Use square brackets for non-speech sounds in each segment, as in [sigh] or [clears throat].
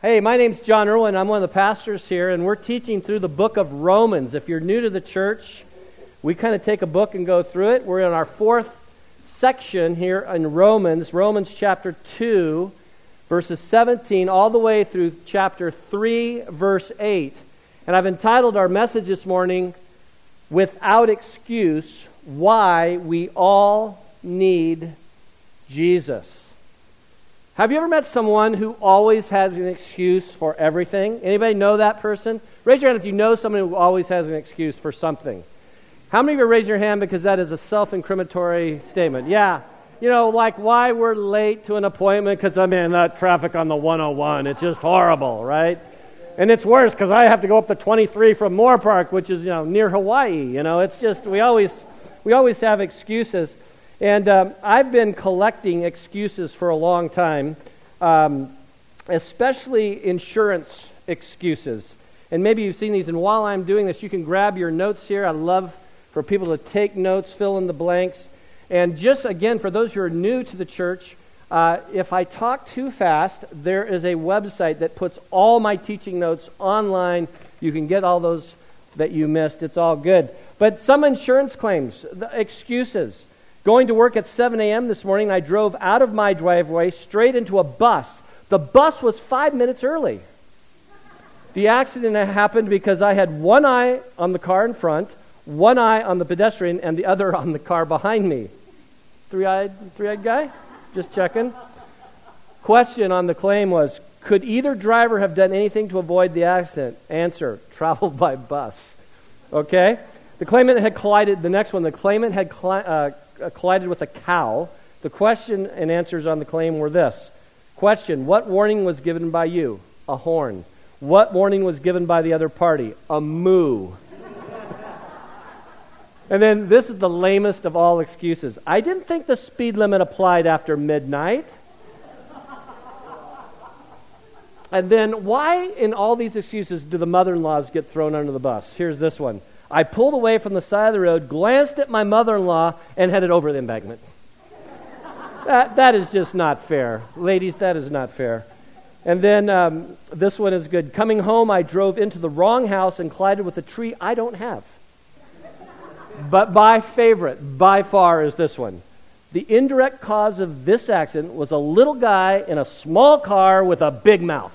Hey, my name's John Erwin. I'm one of the pastors here, and we're teaching through the book of Romans. If you're new to the church, we kind of take a book and go through it. We're in our fourth section here in Romans, Romans chapter 2, verses 17, all the way through chapter 3, verse 8. And I've entitled our message this morning, Without Excuse Why We All Need Jesus. Have you ever met someone who always has an excuse for everything? Anybody know that person? Raise your hand if you know someone who always has an excuse for something. How many of you raise your hand because that is a self-incriminatory statement? Yeah. You know, like why we're late to an appointment because I'm in that traffic on the 101. It's just horrible, right? And it's worse because I have to go up the 23 from Moorpark, which is, you know, near Hawaii. You know, it's just, we always, we always have excuses. And um, I've been collecting excuses for a long time, um, especially insurance excuses. And maybe you've seen these. And while I'm doing this, you can grab your notes here. I love for people to take notes, fill in the blanks. And just again, for those who are new to the church, uh, if I talk too fast, there is a website that puts all my teaching notes online. You can get all those that you missed. It's all good. But some insurance claims, the excuses. Going to work at 7 a.m. this morning, I drove out of my driveway straight into a bus. The bus was five minutes early. The accident happened because I had one eye on the car in front, one eye on the pedestrian, and the other [laughs] on the car behind me. Three eyed, three eyed guy? Just checking. Question on the claim was Could either driver have done anything to avoid the accident? Answer Traveled by bus. Okay? The claimant had collided, the next one, the claimant had uh, uh, Uh, collided with a cow. The question and answers on the claim were this Question What warning was given by you? A horn. What warning was given by the other party? A moo. [laughs] and then this is the lamest of all excuses. I didn't think the speed limit applied after midnight. And then, why in all these excuses do the mother in laws get thrown under the bus? Here's this one I pulled away from the side of the road, glanced at my mother in law, and headed over the embankment. that, that is just not fair. Ladies, that is not fair. And then um, this one is good. Coming home, I drove into the wrong house and collided with a tree I don't have. but my favorite, by far, is this one. The indirect cause of this accident was a little guy in a small car with a big mouth.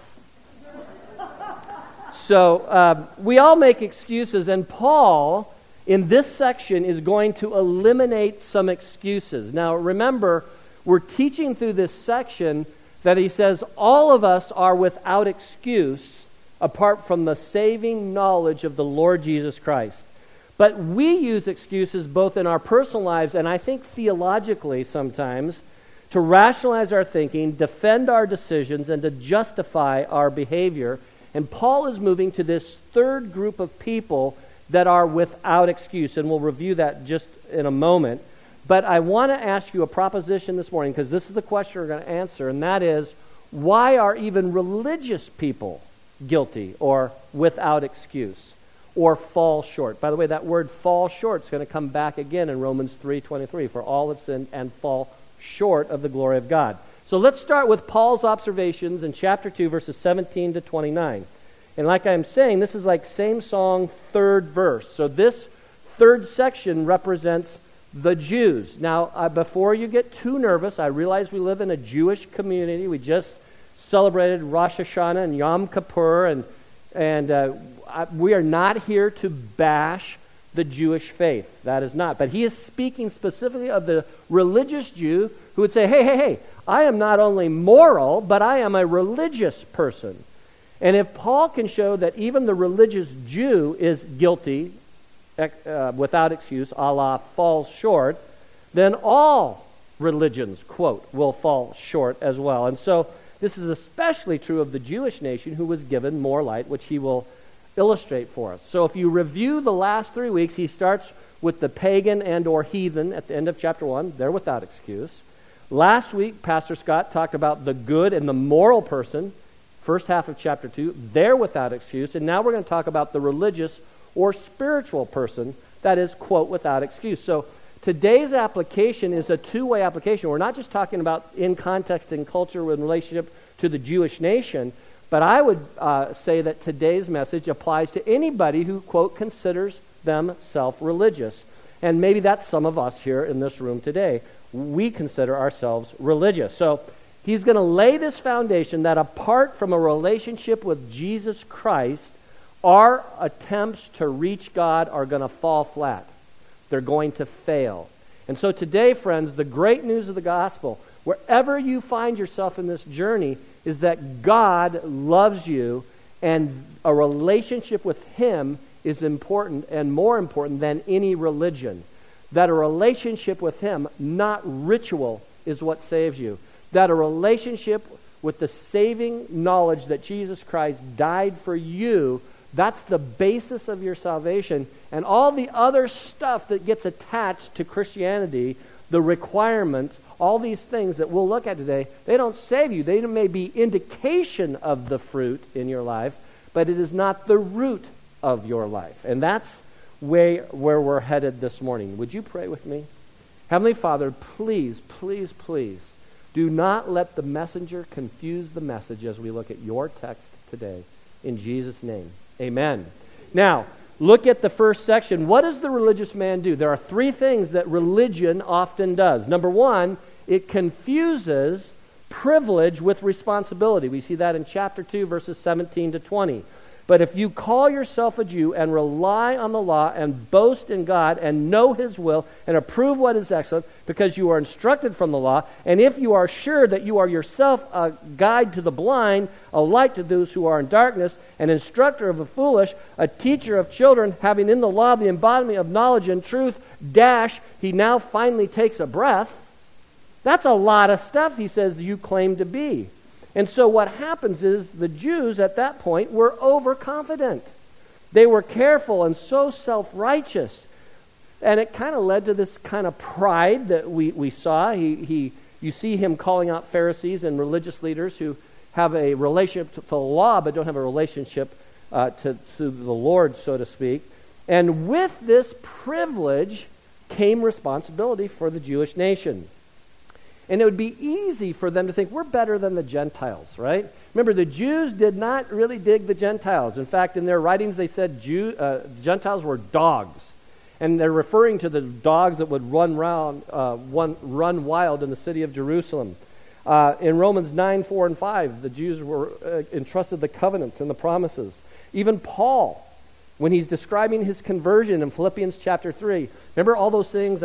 So uh, we all make excuses, and Paul, in this section, is going to eliminate some excuses. Now, remember, we're teaching through this section that he says all of us are without excuse apart from the saving knowledge of the Lord Jesus Christ. But we use excuses both in our personal lives and I think theologically sometimes to rationalize our thinking, defend our decisions, and to justify our behavior. And Paul is moving to this third group of people that are without excuse, and we'll review that just in a moment. But I want to ask you a proposition this morning because this is the question we're going to answer, and that is why are even religious people guilty or without excuse or fall short? By the way, that word fall short is going to come back again in Romans 3:23 for all have sinned and fall short of the glory of God. So let's start with Paul's observations in chapter 2, verses 17 to 29. And like I'm saying, this is like same song, third verse. So this third section represents the Jews. Now, uh, before you get too nervous, I realize we live in a Jewish community. We just celebrated Rosh Hashanah and Yom Kippur, and, and uh, we are not here to bash the Jewish faith. That is not. But he is speaking specifically of the religious Jew who would say, hey, hey, hey, I am not only moral, but I am a religious person. And if Paul can show that even the religious Jew is guilty uh, without excuse, Allah falls short, then all religions, quote, will fall short as well. And so this is especially true of the Jewish nation who was given more light, which he will illustrate for us. So if you review the last three weeks, he starts with the pagan and or heathen at the end of chapter 1. They're without excuse. Last week, Pastor Scott talked about the good and the moral person, first half of chapter 2. They're without excuse. And now we're going to talk about the religious or spiritual person that is, quote, without excuse. So today's application is a two way application. We're not just talking about in context and culture in relationship to the Jewish nation, But I would uh, say that today's message applies to anybody who, quote, considers themselves religious. And maybe that's some of us here in this room today. We consider ourselves religious. So he's going to lay this foundation that apart from a relationship with Jesus Christ, our attempts to reach God are going to fall flat. They're going to fail. And so today, friends, the great news of the gospel, wherever you find yourself in this journey, is that God loves you and a relationship with Him is important and more important than any religion. That a relationship with Him, not ritual, is what saves you. That a relationship with the saving knowledge that Jesus Christ died for you, that's the basis of your salvation. And all the other stuff that gets attached to Christianity, the requirements, all these things that we'll look at today, they don't save you. They may be indication of the fruit in your life, but it is not the root of your life. And that's where, where we're headed this morning. Would you pray with me? Heavenly Father, please, please, please do not let the messenger confuse the message as we look at your text today. In Jesus' name, amen. Now, look at the first section. What does the religious man do? There are three things that religion often does. Number one, it confuses privilege with responsibility. We see that in chapter 2, verses 17 to 20. But if you call yourself a Jew and rely on the law and boast in God and know His will and approve what is excellent because you are instructed from the law, and if you are sure that you are yourself a guide to the blind, a light to those who are in darkness, an instructor of the foolish, a teacher of children, having in the law the embodiment of knowledge and truth, dash, he now finally takes a breath. That's a lot of stuff, he says, you claim to be. And so what happens is the Jews at that point were overconfident. They were careful and so self righteous. And it kind of led to this kind of pride that we, we saw. He, he, you see him calling out Pharisees and religious leaders who have a relationship to the law but don't have a relationship uh, to, to the Lord, so to speak. And with this privilege came responsibility for the Jewish nation. And it would be easy for them to think we're better than the Gentiles, right? Remember, the Jews did not really dig the Gentiles. In fact, in their writings, they said Jew, uh, Gentiles were dogs. And they're referring to the dogs that would run, round, uh, one, run wild in the city of Jerusalem. Uh, in Romans 9, 4, and 5, the Jews were uh, entrusted the covenants and the promises. Even Paul, when he's describing his conversion in Philippians chapter 3, remember all those things?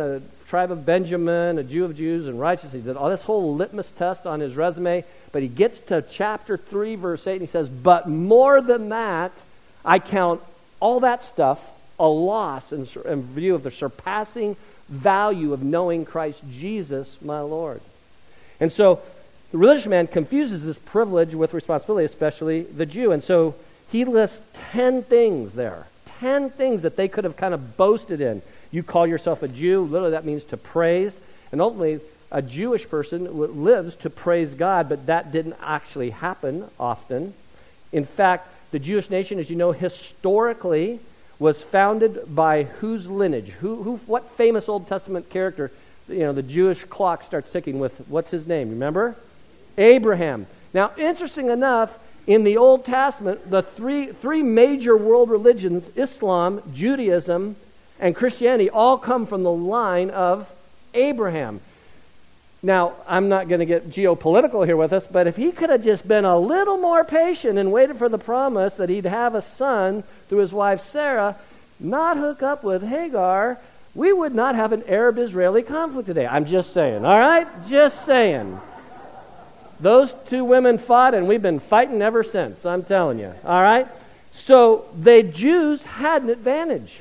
Tribe of Benjamin, a Jew of Jews, and righteous. He did all this whole litmus test on his resume. But he gets to chapter 3, verse 8, and he says, But more than that, I count all that stuff a loss in, in view of the surpassing value of knowing Christ Jesus, my Lord. And so the religious man confuses this privilege with responsibility, especially the Jew. And so he lists 10 things there, 10 things that they could have kind of boasted in. You call yourself a Jew, literally that means to praise. And ultimately, a Jewish person lives to praise God, but that didn't actually happen often. In fact, the Jewish nation, as you know, historically was founded by whose lineage? Who, who, what famous Old Testament character? You know, the Jewish clock starts ticking with what's his name? Remember? Abraham. Now, interesting enough, in the Old Testament, the three, three major world religions Islam, Judaism, and Christianity all come from the line of Abraham. Now, I'm not going to get geopolitical here with us, but if he could have just been a little more patient and waited for the promise that he'd have a son through his wife Sarah, not hook up with Hagar, we would not have an Arab Israeli conflict today. I'm just saying, all right? Just saying. Those two women fought, and we've been fighting ever since, I'm telling you, all right? So the Jews had an advantage.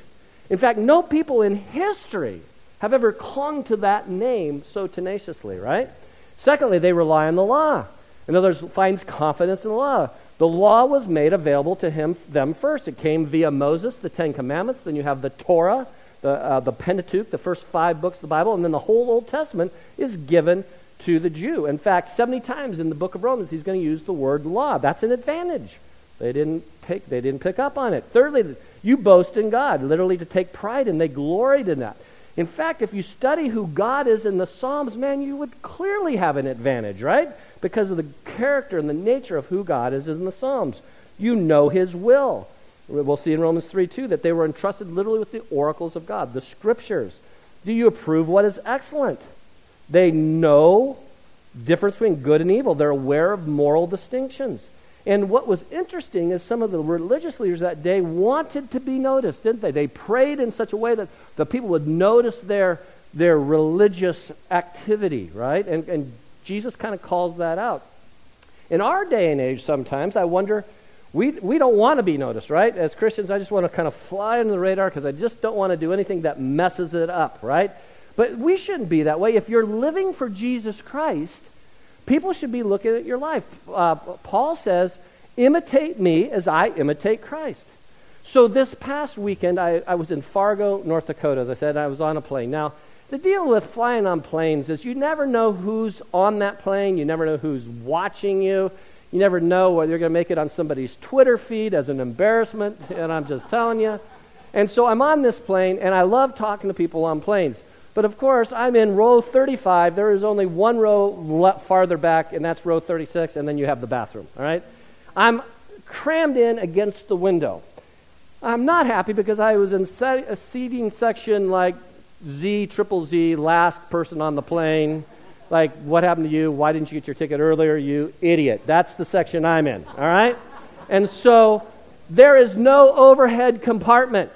In fact, no people in history have ever clung to that name so tenaciously, right? Secondly, they rely on the law. In other words, finds confidence in the law. The law was made available to him, them first. It came via Moses, the Ten Commandments. Then you have the Torah, the, uh, the Pentateuch, the first five books of the Bible. And then the whole Old Testament is given to the Jew. In fact, 70 times in the book of Romans, he's going to use the word law. That's an advantage. They didn't, take, they didn't pick up on it. Thirdly, you boast in God, literally to take pride in. They gloried in that. In fact, if you study who God is in the Psalms, man, you would clearly have an advantage, right? because of the character and the nature of who God is in the Psalms. You know his will. We'll see in Romans 3 2 that they were entrusted literally with the oracles of God, the scriptures. Do you approve what is excellent? They know difference between good and evil. They're aware of moral distinctions. And what was interesting is some of the religious leaders that day wanted to be noticed, didn't they? They prayed in such a way that the people would notice their, their religious activity, right? And, and Jesus kind of calls that out. In our day and age, sometimes, I wonder, we, we don't want to be noticed, right? As Christians, I just want to kind of fly under the radar because I just don't want to do anything that messes it up, right? But we shouldn't be that way. If you're living for Jesus Christ, people should be looking at your life. Uh, Paul says, imitate me as I imitate Christ. So this past weekend, I, I was in Fargo, North Dakota, as I said, I was on a plane. Now, the deal with flying on planes is you never know who's on that plane, you never know who's watching you. You never know whether you're going to make it on somebody's Twitter feed as an embarrassment, [laughs] and I'm just telling you. And so I'm on this plane, and I love talking to people on planes. But of course, I'm in row 35. There is only one row farther back, and that's row 36, and then you have the bathroom, all right? I'm crammed in against the window. I'm not happy because I was in a seating section like Z, triple Z, last person on the plane. Like, what happened to you? Why didn't you get your ticket earlier, you idiot? That's the section I'm in, all right? And so there is no overhead compartment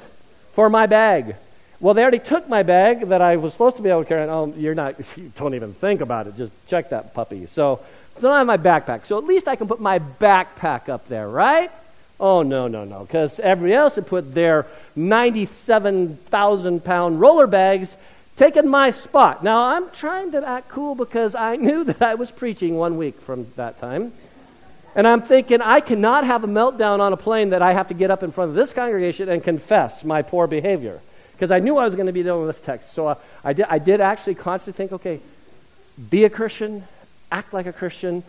for my bag. Well, they already took my bag that I was supposed to be able to carry. Oh, you're not, [laughs] you don't even think about it. Just check that puppy. So, so I have my backpack. So at least I can put my backpack up there, right? Oh, no, no, no. Because everybody else had put their 97,000 pound roller bags taking my spot. Now, I'm trying to act cool because I [laughs] knew that I was preaching one week from that time. And I'm thinking, I cannot have a meltdown on a plane that I have to get up in front of this congregation and confess my poor behavior because I knew I was going to be dealing with this text. So uh, I, did, I did actually constantly think, okay, be a Christian, act like a Christian,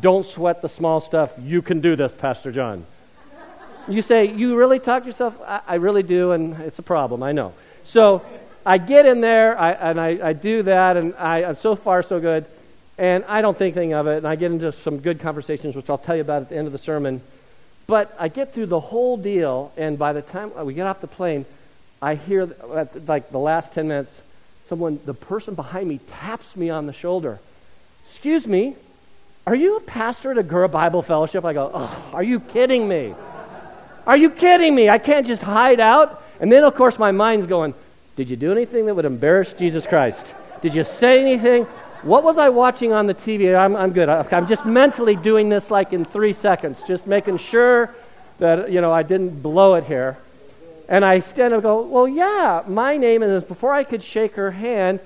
don't sweat the small stuff. You can do this, Pastor John. You say, you really talk to yourself? I, I really do, and it's a problem, I know. So I get in there, I, and I, I do that, and I, I'm so far so good, and I don't think anything of it, and I get into some good conversations, which I'll tell you about at the end of the sermon. But I get through the whole deal, and by the time we get off the plane, I hear, like the last 10 minutes, someone, the person behind me taps me on the shoulder. Excuse me, are you a pastor at Agoura Bible Fellowship? I go, oh, are you kidding me? Are you kidding me? I can't just hide out. And then, of course, my mind's going, did you do anything that would embarrass Jesus Christ? Did you say anything? What was I watching on the TV? I'm, I'm good. I'm just mentally doing this like in three seconds, just making sure that, you know, I didn't blow it here. And I stand up and go, Well, yeah, my name is. Before I could shake her hand,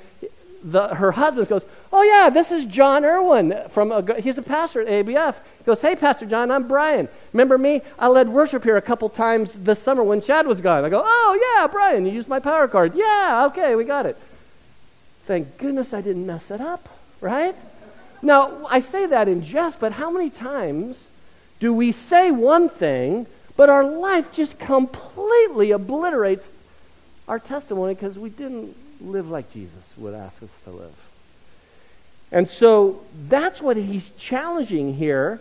the, her husband goes, Oh, yeah, this is John Erwin. From a, he's a pastor at ABF. He goes, Hey, Pastor John, I'm Brian. Remember me? I led worship here a couple times this summer when Chad was gone. I go, Oh, yeah, Brian, you used my power card. Yeah, okay, we got it. Thank goodness I didn't mess it up, right? Now, I say that in jest, but how many times do we say one thing but our life just completely obliterates our testimony because we didn't live like Jesus would ask us to live. And so that's what he's challenging here.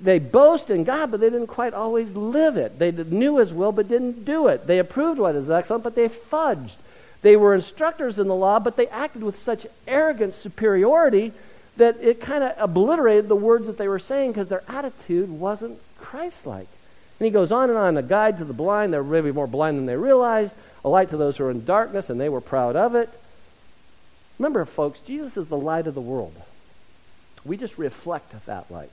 They boast in God, but they didn't quite always live it. They knew his will, but didn't do it. They approved what is excellent, but they fudged. They were instructors in the law, but they acted with such arrogant superiority that it kind of obliterated the words that they were saying because their attitude wasn't Christ like. And he goes on and on a guide to the blind. They're really more blind than they realized, a light to those who are in darkness, and they were proud of it. Remember, folks, Jesus is the light of the world. We just reflect that light.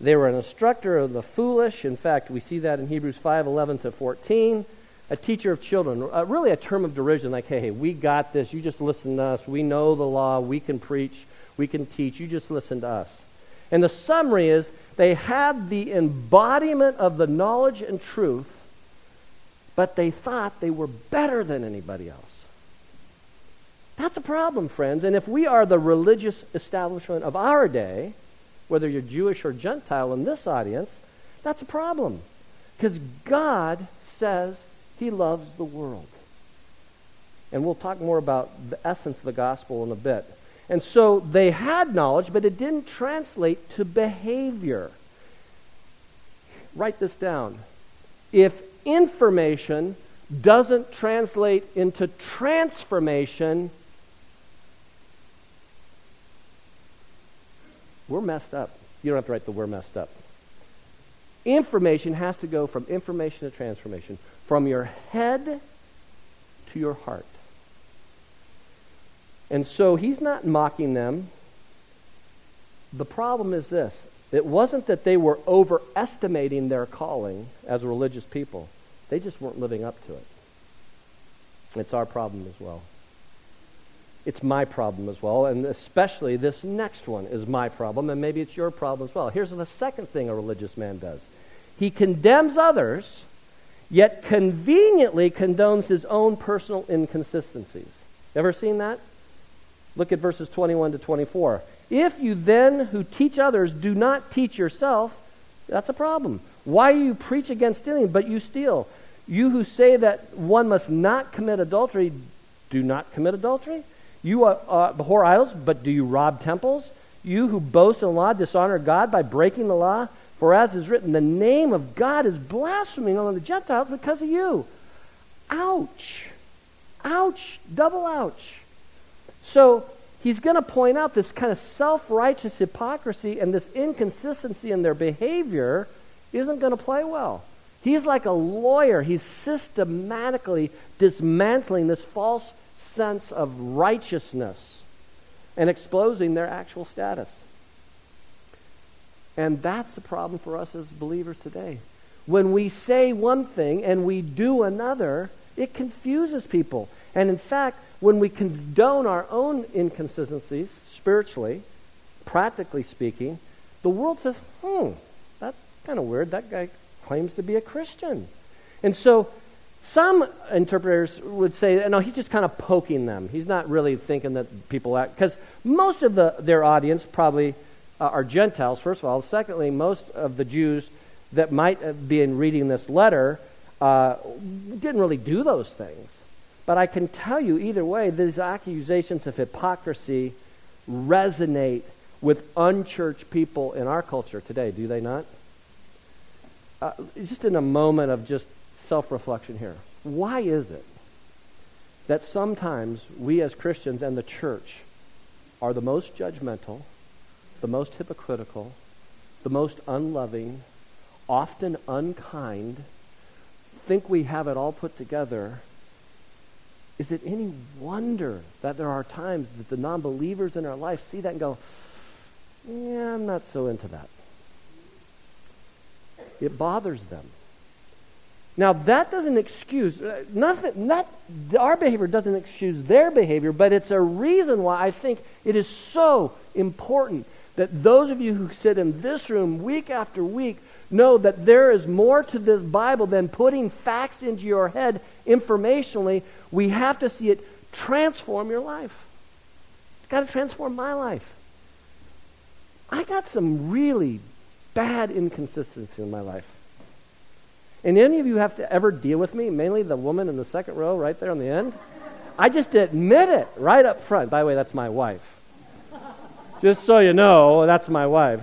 They were an instructor of the foolish. In fact, we see that in Hebrews 5 11 to 14. A teacher of children, uh, really a term of derision, like, hey, hey, we got this. You just listen to us. We know the law. We can preach. We can teach. You just listen to us. And the summary is they had the embodiment of the knowledge and truth, but they thought they were better than anybody else. That's a problem, friends. And if we are the religious establishment of our day, whether you're Jewish or Gentile in this audience, that's a problem. Because God says he loves the world. And we'll talk more about the essence of the gospel in a bit. And so they had knowledge, but it didn't translate to behavior. Write this down. If information doesn't translate into transformation, we're messed up. You don't have to write the we're messed up. Information has to go from information to transformation, from your head to your heart. And so he's not mocking them. The problem is this it wasn't that they were overestimating their calling as religious people, they just weren't living up to it. It's our problem as well. It's my problem as well, and especially this next one is my problem, and maybe it's your problem as well. Here's the second thing a religious man does he condemns others, yet conveniently condones his own personal inconsistencies. Ever seen that? Look at verses 21 to 24. If you then who teach others do not teach yourself, that's a problem. Why do you preach against stealing, but you steal? You who say that one must not commit adultery, do not commit adultery? You uh, abhor idols, but do you rob temples? You who boast in the law dishonor God by breaking the law? For as is written, the name of God is blaspheming among the Gentiles because of you. Ouch. Ouch. Double ouch. So he's going to point out this kind of self righteous hypocrisy and this inconsistency in their behavior isn't going to play well. He's like a lawyer. He's systematically dismantling this false sense of righteousness and exposing their actual status. And that's a problem for us as believers today. When we say one thing and we do another, it confuses people. And in fact, when we condone our own inconsistencies, spiritually, practically speaking, the world says, hmm, that's kind of weird. That guy claims to be a Christian. And so some interpreters would say, no, he's just kind of poking them. He's not really thinking that people act. Because most of the, their audience probably uh, are Gentiles, first of all. Secondly, most of the Jews that might be in reading this letter uh, didn't really do those things. But I can tell you, either way, these accusations of hypocrisy resonate with unchurched people in our culture today, do they not? Uh, just in a moment of just self reflection here. Why is it that sometimes we as Christians and the church are the most judgmental, the most hypocritical, the most unloving, often unkind, think we have it all put together, is it any wonder that there are times that the non believers in our life see that and go, Yeah, I'm not so into that? It bothers them. Now, that doesn't excuse, uh, nothing, not, our behavior doesn't excuse their behavior, but it's a reason why I think it is so important that those of you who sit in this room week after week know that there is more to this Bible than putting facts into your head informationally. We have to see it transform your life. It's got to transform my life. I got some really bad inconsistency in my life. And any of you have to ever deal with me, mainly the woman in the second row right there on the end? I just admit it right up front. By the way, that's my wife. Just so you know, that's my wife.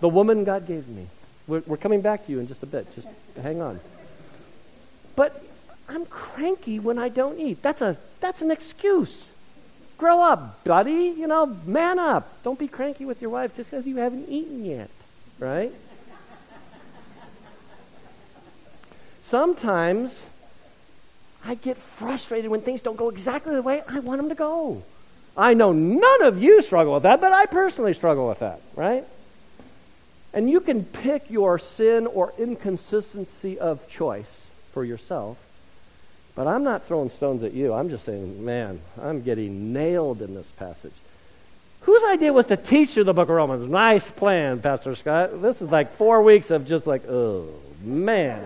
The woman God gave me. We're, we're coming back to you in just a bit. Just hang on. But I'm cranky when I don't eat. That's, a, that's an excuse. Grow up, buddy. You know, man up. Don't be cranky with your wife just because you haven't eaten yet, right? Sometimes I get frustrated when things don't go exactly the way I want them to go. I know none of you struggle with that, but I personally struggle with that, right? And you can pick your sin or inconsistency of choice for yourself, but I'm not throwing stones at you. I'm just saying, man, I'm getting nailed in this passage. Whose idea was to teach you the book of Romans? Nice plan, Pastor Scott. This is like four weeks of just like, oh, man.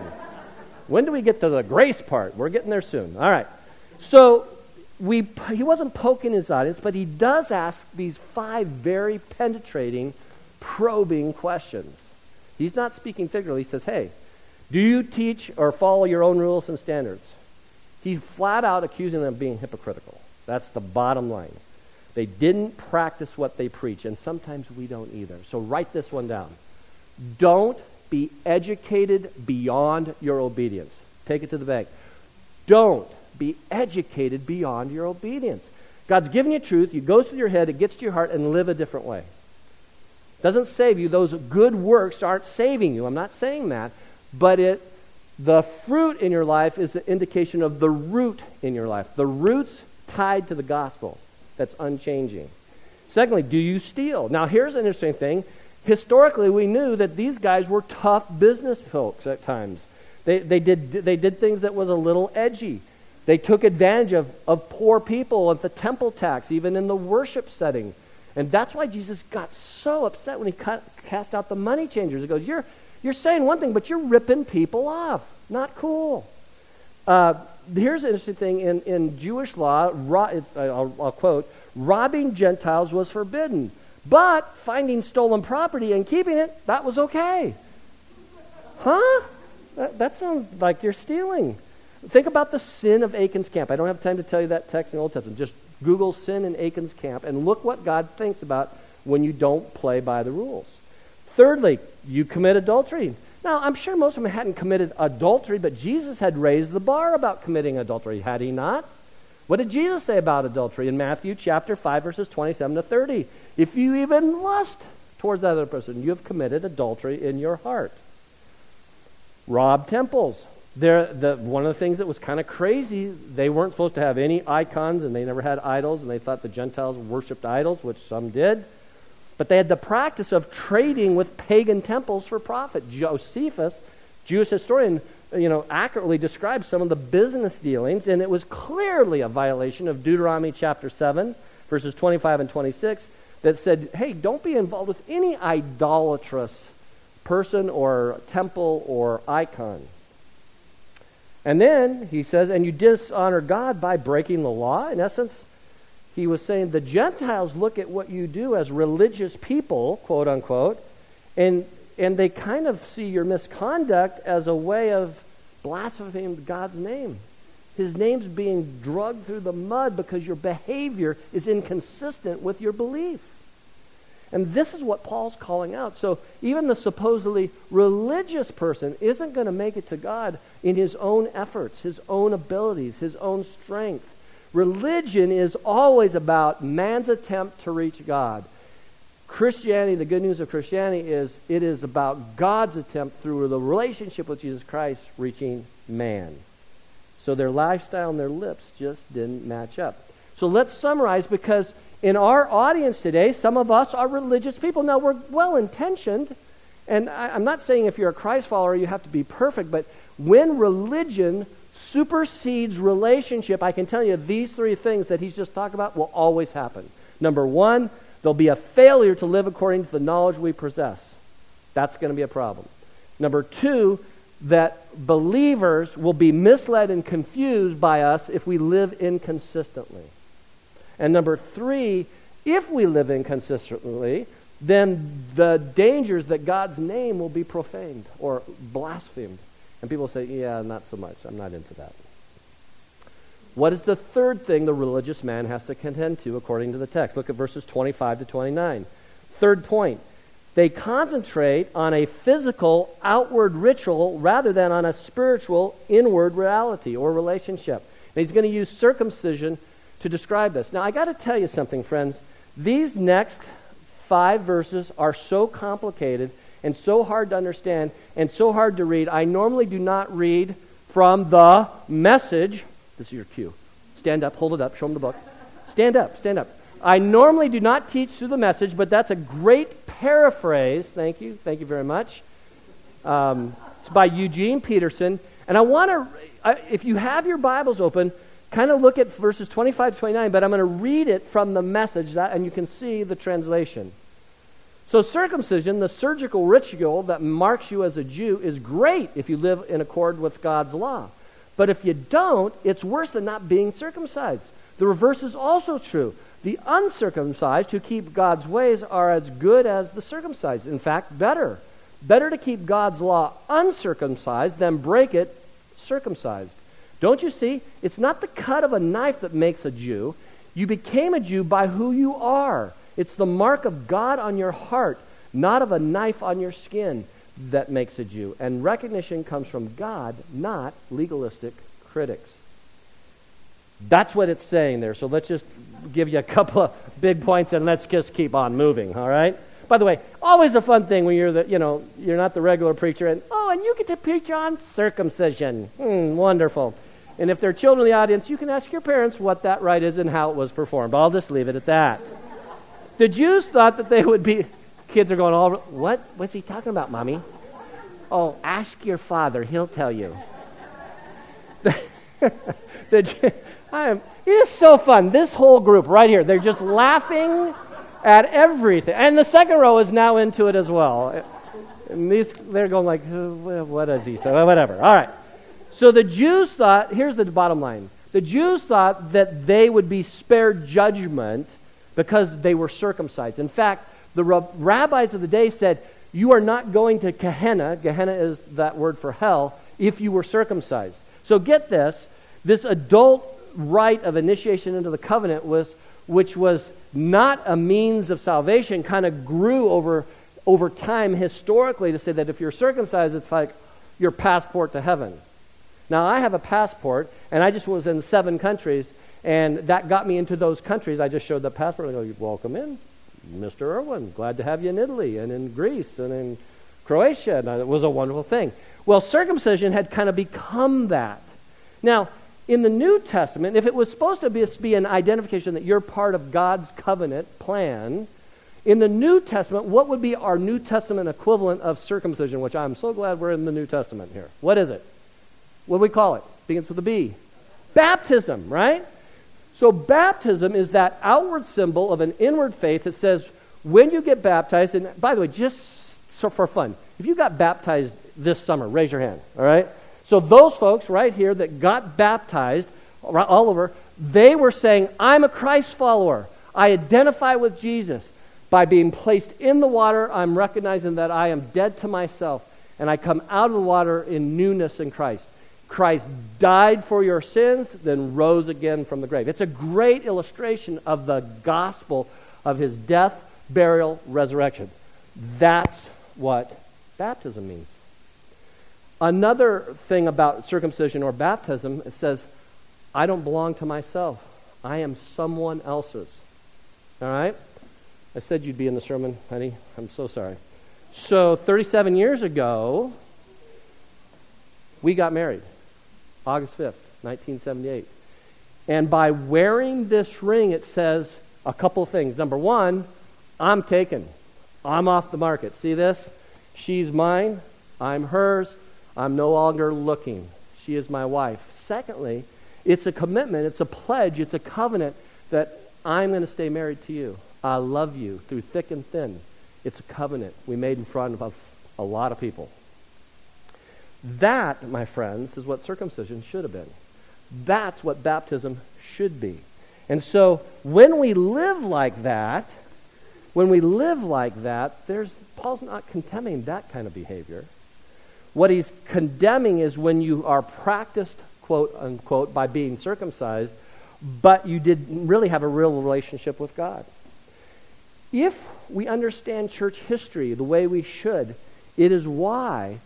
When do we get to the grace part? We're getting there soon. All right. So we, he wasn't poking his audience, but he does ask these five very penetrating, probing questions. He's not speaking figuratively. He says, hey, do you teach or follow your own rules and standards? He's flat out accusing them of being hypocritical. That's the bottom line. They didn't practice what they preach, and sometimes we don't either. So write this one down. Don't be educated beyond your obedience. Take it to the bank. Don't be educated beyond your obedience. God's given you truth, it goes through your head, it gets to your heart, and live a different way. Doesn't save you. Those good works aren't saving you. I'm not saying that. But it the fruit in your life is an indication of the root in your life. The root's tied to the gospel. That's unchanging. Secondly, do you steal? Now here's an interesting thing. Historically, we knew that these guys were tough business folks at times. They, they, did, they did things that was a little edgy. They took advantage of, of poor people at the temple tax, even in the worship setting. And that's why Jesus got so upset when he cut, cast out the money changers. He goes, you're, you're saying one thing, but you're ripping people off. Not cool. Uh, here's an interesting thing in, in Jewish law, ro- I'll, I'll quote, robbing Gentiles was forbidden, but finding stolen property and keeping it, that was okay. Huh? That, that sounds like you're stealing. Think about the sin of Achan's camp. I don't have time to tell you that text in the Old Testament. Just Google sin in Achan's camp and look what God thinks about when you don't play by the rules. Thirdly, you commit adultery. Now, I'm sure most of them hadn't committed adultery, but Jesus had raised the bar about committing adultery, had he not? What did Jesus say about adultery in Matthew chapter 5, verses 27 to 30? If you even lust towards that other person, you have committed adultery in your heart rob temples. The, one of the things that was kind of crazy, they weren't supposed to have any icons and they never had idols, and they thought the Gentiles worshipped idols, which some did. But they had the practice of trading with pagan temples for profit. Josephus, Jewish historian, you know, accurately describes some of the business dealings, and it was clearly a violation of Deuteronomy chapter 7, verses 25 and 26, that said, hey, don't be involved with any idolatrous person or temple or icon. And then he says, and you dishonor God by breaking the law. In essence, he was saying the Gentiles look at what you do as religious people, quote unquote, and, and they kind of see your misconduct as a way of blaspheming God's name. His name's being drugged through the mud because your behavior is inconsistent with your belief. And this is what Paul's calling out. So even the supposedly religious person isn't going to make it to God in his own efforts, his own abilities, his own strength. Religion is always about man's attempt to reach God. Christianity, the good news of Christianity is it is about God's attempt through the relationship with Jesus Christ reaching man. So their lifestyle and their lips just didn't match up. So let's summarize because in our audience today, some of us are religious people. Now, we're well intentioned, and I, am not saying if you're a Christ follower you have to be perfect, but when religion supersedes relationship, I can tell you these three things that he's just talked about will always happen. Number one, there'll be a failure to live according to the knowledge we possess. That's going to be a problem. Number two, that believers will be misled and confused by us if we live inconsistently. And number three, if we live inconsistently, then the dangers that God's name will be profaned or blasphemed. And people say, yeah, not so much. I'm not into that. What is the third thing the religious man has to contend to according to the text? Look at verses 25 to 29. Third point they concentrate on a physical outward ritual rather than on a spiritual inward reality or relationship. And he's going to use circumcision to describe this. Now, I got to tell you something, friends. These next five verses are so complicated and so hard to understand and so hard to read. I normally do not read from the message. This is your cue. Stand up, hold it up, show them the book. Stand up, stand up. I normally do not teach through the message, but that's a great paraphrase. Thank you. Thank you very much. Um, it's by Eugene Peterson. And I want to, if you have your Bibles open, kind of look at verses 25 to 29, but I'm going to read it from the message, that, and you can see the translation. So, circumcision, the surgical ritual that marks you as a Jew, is great if you live in accord with God's law. But if you don't, it's worse than not being circumcised. The reverse is also true. The uncircumcised who keep God's ways are as good as the circumcised. In fact, better. Better to keep God's law uncircumcised than break it circumcised. Don't you see? It's not the cut of a knife that makes a Jew. You became a Jew by who you are. It's the mark of God on your heart, not of a knife on your skin, that makes a Jew. And recognition comes from God, not legalistic critics. That's what it's saying there. So let's just give you a couple of big points and let's just keep on moving, all right? By the way, always a fun thing when you're the, you know, you're not the regular preacher and, oh, and you get to preach on circumcision. Hmm, wonderful. And if there are children in the audience, you can ask your parents what that rite is and how it was performed. I'll just leave it at that. The Jews thought that they would be, kids are going all, what? What's he talking about, mommy? Oh, ask your father. He'll tell you. [laughs] the, I am, it is so fun. This whole group right here, they're just laughing at everything. And the second row is now into it as well. And these, they're going like, what is he saying? Whatever. All right. So the Jews thought, here's the bottom line. The Jews thought that they would be spared judgment because they were circumcised. In fact, the rabbis of the day said, you are not going to Gehenna. Gehenna is that word for hell, if you were circumcised. So get this this adult rite of initiation into the covenant was, which was not a means of salvation, kind of grew over, over time historically to say that if you're circumcised, it's like your passport to heaven. Now, I have a passport, and I just was in seven countries, and that got me into those countries. I just showed the passport. I go, welcome in, Mr. Erwin. Glad to have you in Italy and in Greece and in Croatia. And it was a wonderful thing. Well, circumcision had kind of become that. Now, in the New Testament, if it was supposed to be, be an identification that you're part of God's covenant plan, in the New Testament, what would be our New Testament equivalent of circumcision, which I'm so glad we're in the New Testament here? What is it? What do we call it? Begins with a B. Baptism, right? So, baptism is that outward symbol of an inward faith that says when you get baptized, and by the way, just so for fun, if you got baptized this summer, raise your hand, all right? So those folks right here that got baptized all over, they were saying, I'm a Christ follower. I identify with Jesus. By being placed in the water, I'm recognizing that I am dead to myself, and I come out of the water in newness in Christ. Christ died for your sins, then rose again from the grave. It's a great illustration of the gospel of his death, burial, resurrection. That's what baptism means. Another thing about circumcision or baptism, it says, I don't belong to myself. I am someone else's. All right? I said you'd be in the sermon, honey. I'm so sorry. So, 37 years ago, we got married. August 5th, 1978. And by wearing this ring, it says a couple of things. Number one, I'm taken. I'm off the market. See this? She's mine. I'm hers. I'm no longer looking. She is my wife. Secondly, it's a commitment, it's a pledge, it's a covenant that I'm going to stay married to you. I love you through thick and thin. It's a covenant we made in front of a lot of people. That, my friends, is what circumcision should have been. That's what baptism should be. And so when we live like that, when we live like that, there's Paul's not condemning that kind of behavior. What he's condemning is when you are practiced, quote unquote, by being circumcised, but you didn't really have a real relationship with God. If we understand church history the way we should, it is why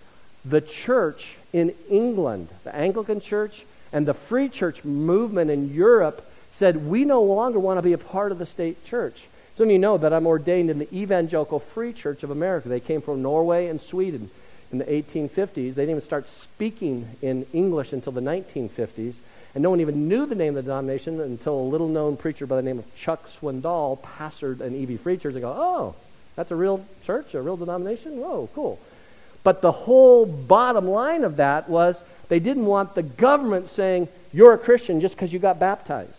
the church in England, the Anglican church, and the free church movement in Europe said, we no longer want to be a part of the state church. Some of you know that I'm ordained in the Evangelical Free Church of America. They came from Norway and Sweden in the 1850s. They didn't even start speaking in English until the 1950s. And no one even knew the name of the denomination until a little known preacher by the name of Chuck Swindoll pastored an EV Free Church. They go, oh, that's a real church, a real denomination? Whoa, cool. But the whole bottom line of that was they didn't want the government saying, you're a Christian just because you got baptized.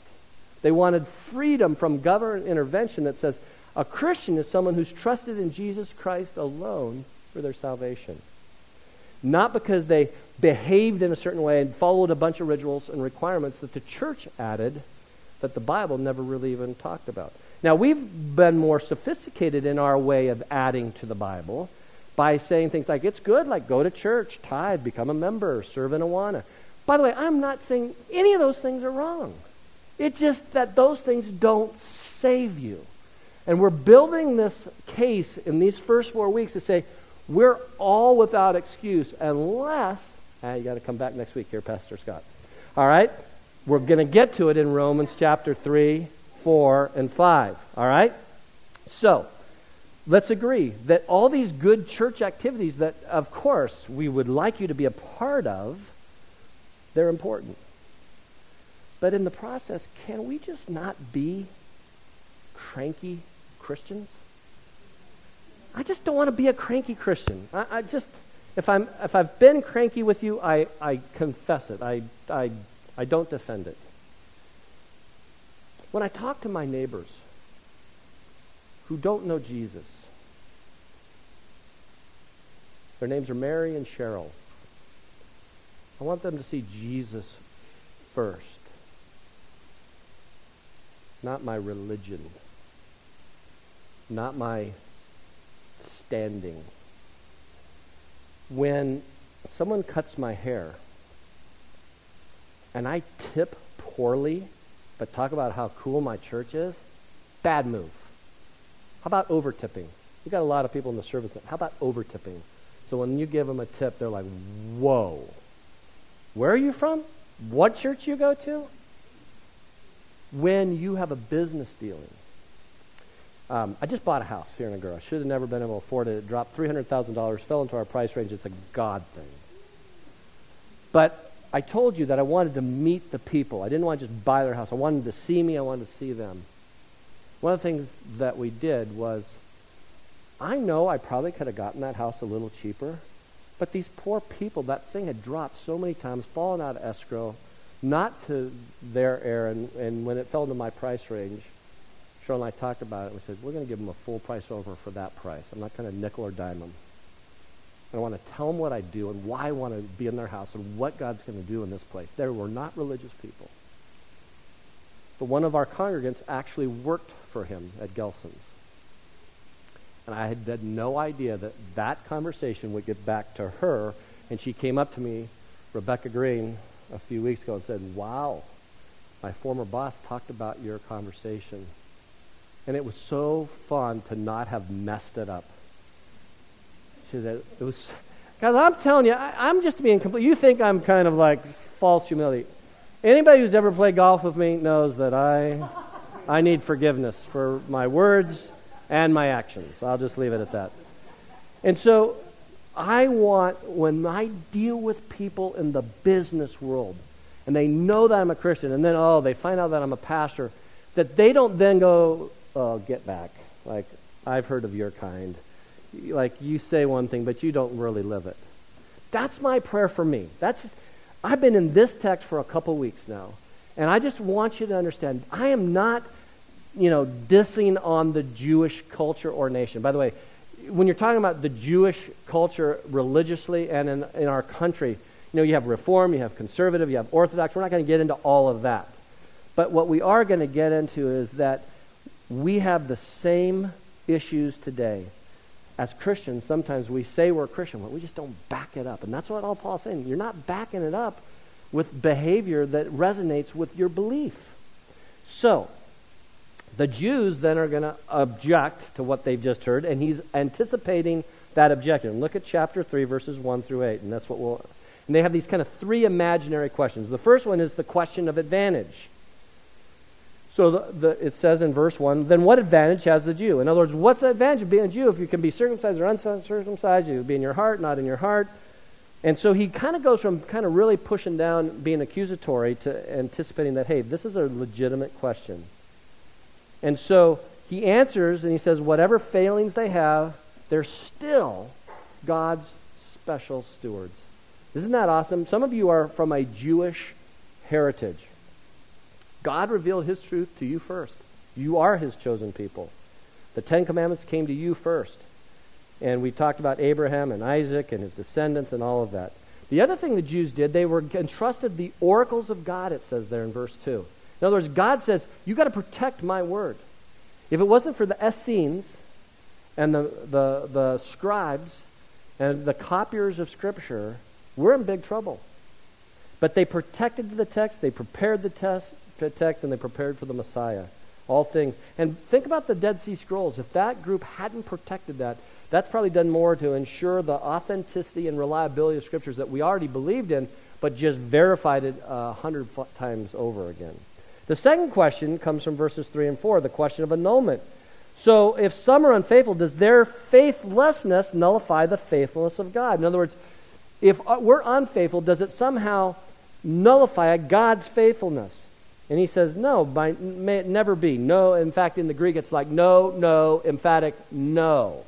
They wanted freedom from government intervention that says a Christian is someone who's trusted in Jesus Christ alone for their salvation not because they behaved in a certain way and followed a bunch of rituals and requirements that the church added that the Bible never really even talked about. Now, we've been more sophisticated in our way of adding to the Bible by saying things like, it's good, like go to church, tithe, become a member, serve in Awana. By the way, I'm not saying any of those things are wrong. It's just that those things don't save you. And we're building this case in these first four weeks to say we're all without excuse unless, ah, you got to come back next week here, Pastor Scott. All right? We're going to get to it in Romans chapter 3, 4, and 5. All right? So, let's agree that all these good church activities that, of course, we would like you to be a part of, they're important. But in the process, can we just not be cranky Christians? I just don't want to be a cranky Christian. I, I just, if, I'm, if I've been cranky with you, I, I confess it. I, I, I don't defend it. When I talk to my neighbors who don't know Jesus, their names are Mary and Cheryl. I want them to see Jesus first, not my religion not my standing. When someone cuts my hair and I tip poorly, but talk about how cool my church is, bad move. How about over tipping? We got a lot of people in the service. How about over tipping? So when you give them a tip, they're like, whoa. Where are you from? What church you go to? When you have a business dealing um, I just bought a house here in a Agoura. Should have never been able to afford it. It dropped $300,000, fell into our price range. It's a God thing. But I told you that I wanted to meet the people. I didn't want to just buy their house. I wanted to see me. I wanted to see them. One of the things that we did was, I know I probably could have gotten that house a little cheaper, but these poor people, that thing had dropped so many times, fallen out of escrow, not to their air, and, and when it fell into my price range, Cheryl and I talked about it. We said, we're going to give them a full price over for that price. I'm not going to nickel or dime them. I want to tell them what I do and why I want to be in their house and what God's going to do in this place. They were not religious people. But one of our congregants actually worked for him at Gelson's. And I had, no idea that that conversation would get back to her. And she came up to me, Rebecca Green, a few weeks ago and said, Wow, my former boss talked about your conversation. And it was so fun to not have messed it up. She said, it was, guys, I'm telling you, I, am just being complete. You think I'm kind of like false humility. Anybody who's ever played golf with me knows that I, I need forgiveness for my words and my actions. I'll just leave it at that. And so I want, when I deal with people in the business world, and they know that I'm a Christian, and then, oh, they find out that I'm a pastor, that they don't then go, oh, get back. Like, I've heard of your kind. Like, you say one thing, but you don't really live it. That's my prayer for me. That's, I've been in this text for a couple weeks now, and I just want you to understand I am not, you know, dissing on the Jewish culture or nation. By the way, when you're talking about the Jewish culture religiously and in, in our country, you know, you have Reform, you have Conservative, you have Orthodox. We're not going to get into all of that. But what we are going to get into is that we have the same issues today. As Christians, sometimes we say we're Christian, but we just don't back it up. And that's what all Paul's saying. You're not backing it up with behavior that resonates with your belief. So, the Jews then are going to object to what they've just heard, and he's anticipating that objection. Look at chapter 3, verses 1 through 8, and that's what we'll. And they have these kind of three imaginary questions. The first one is the question of advantage. So the, the, it says in verse 1, then what advantage has the Jew? In other words, what's the advantage of being a Jew if you can be circumcised or uncircumcised? You be in your heart, not in your heart. And so he kind of goes from kind of really pushing down, being accusatory, to anticipating that, hey, this is a legitimate question. And so he answers and he says, whatever failings they have, they're still God's special stewards. Isn't that awesome? Some of you are from a Jewish heritage. God revealed his truth to you first. You are his chosen people. The Ten Commandments came to you first. And we talked about Abraham and Isaac and his descendants and all of that. The other thing the Jews did, they were entrusted the oracles of God, it says there in verse 2. In other words, God says, You've got to protect my word. If it wasn't for the Essenes and the, the, the scribes and the copiers of Scripture, we're in big trouble. But they protected the text, they prepared the text, and they prepared for the Messiah. All things. And think about the Dead Sea Scrolls. If that group hadn't protected that, that's probably done more to ensure the authenticity and reliability of scriptures that we already believed in, but just verified it a hundred times over again. The second question comes from verses 3 and 4, the question of annulment. So, if some are unfaithful, does their faithlessness nullify the faithfulness of God? In other words, if uh, we're unfaithful, does it somehow nullify God's faithfulness? And he says, no, by, may it never be. No, in fact, in the Greek, it's like no, no, emphatic no.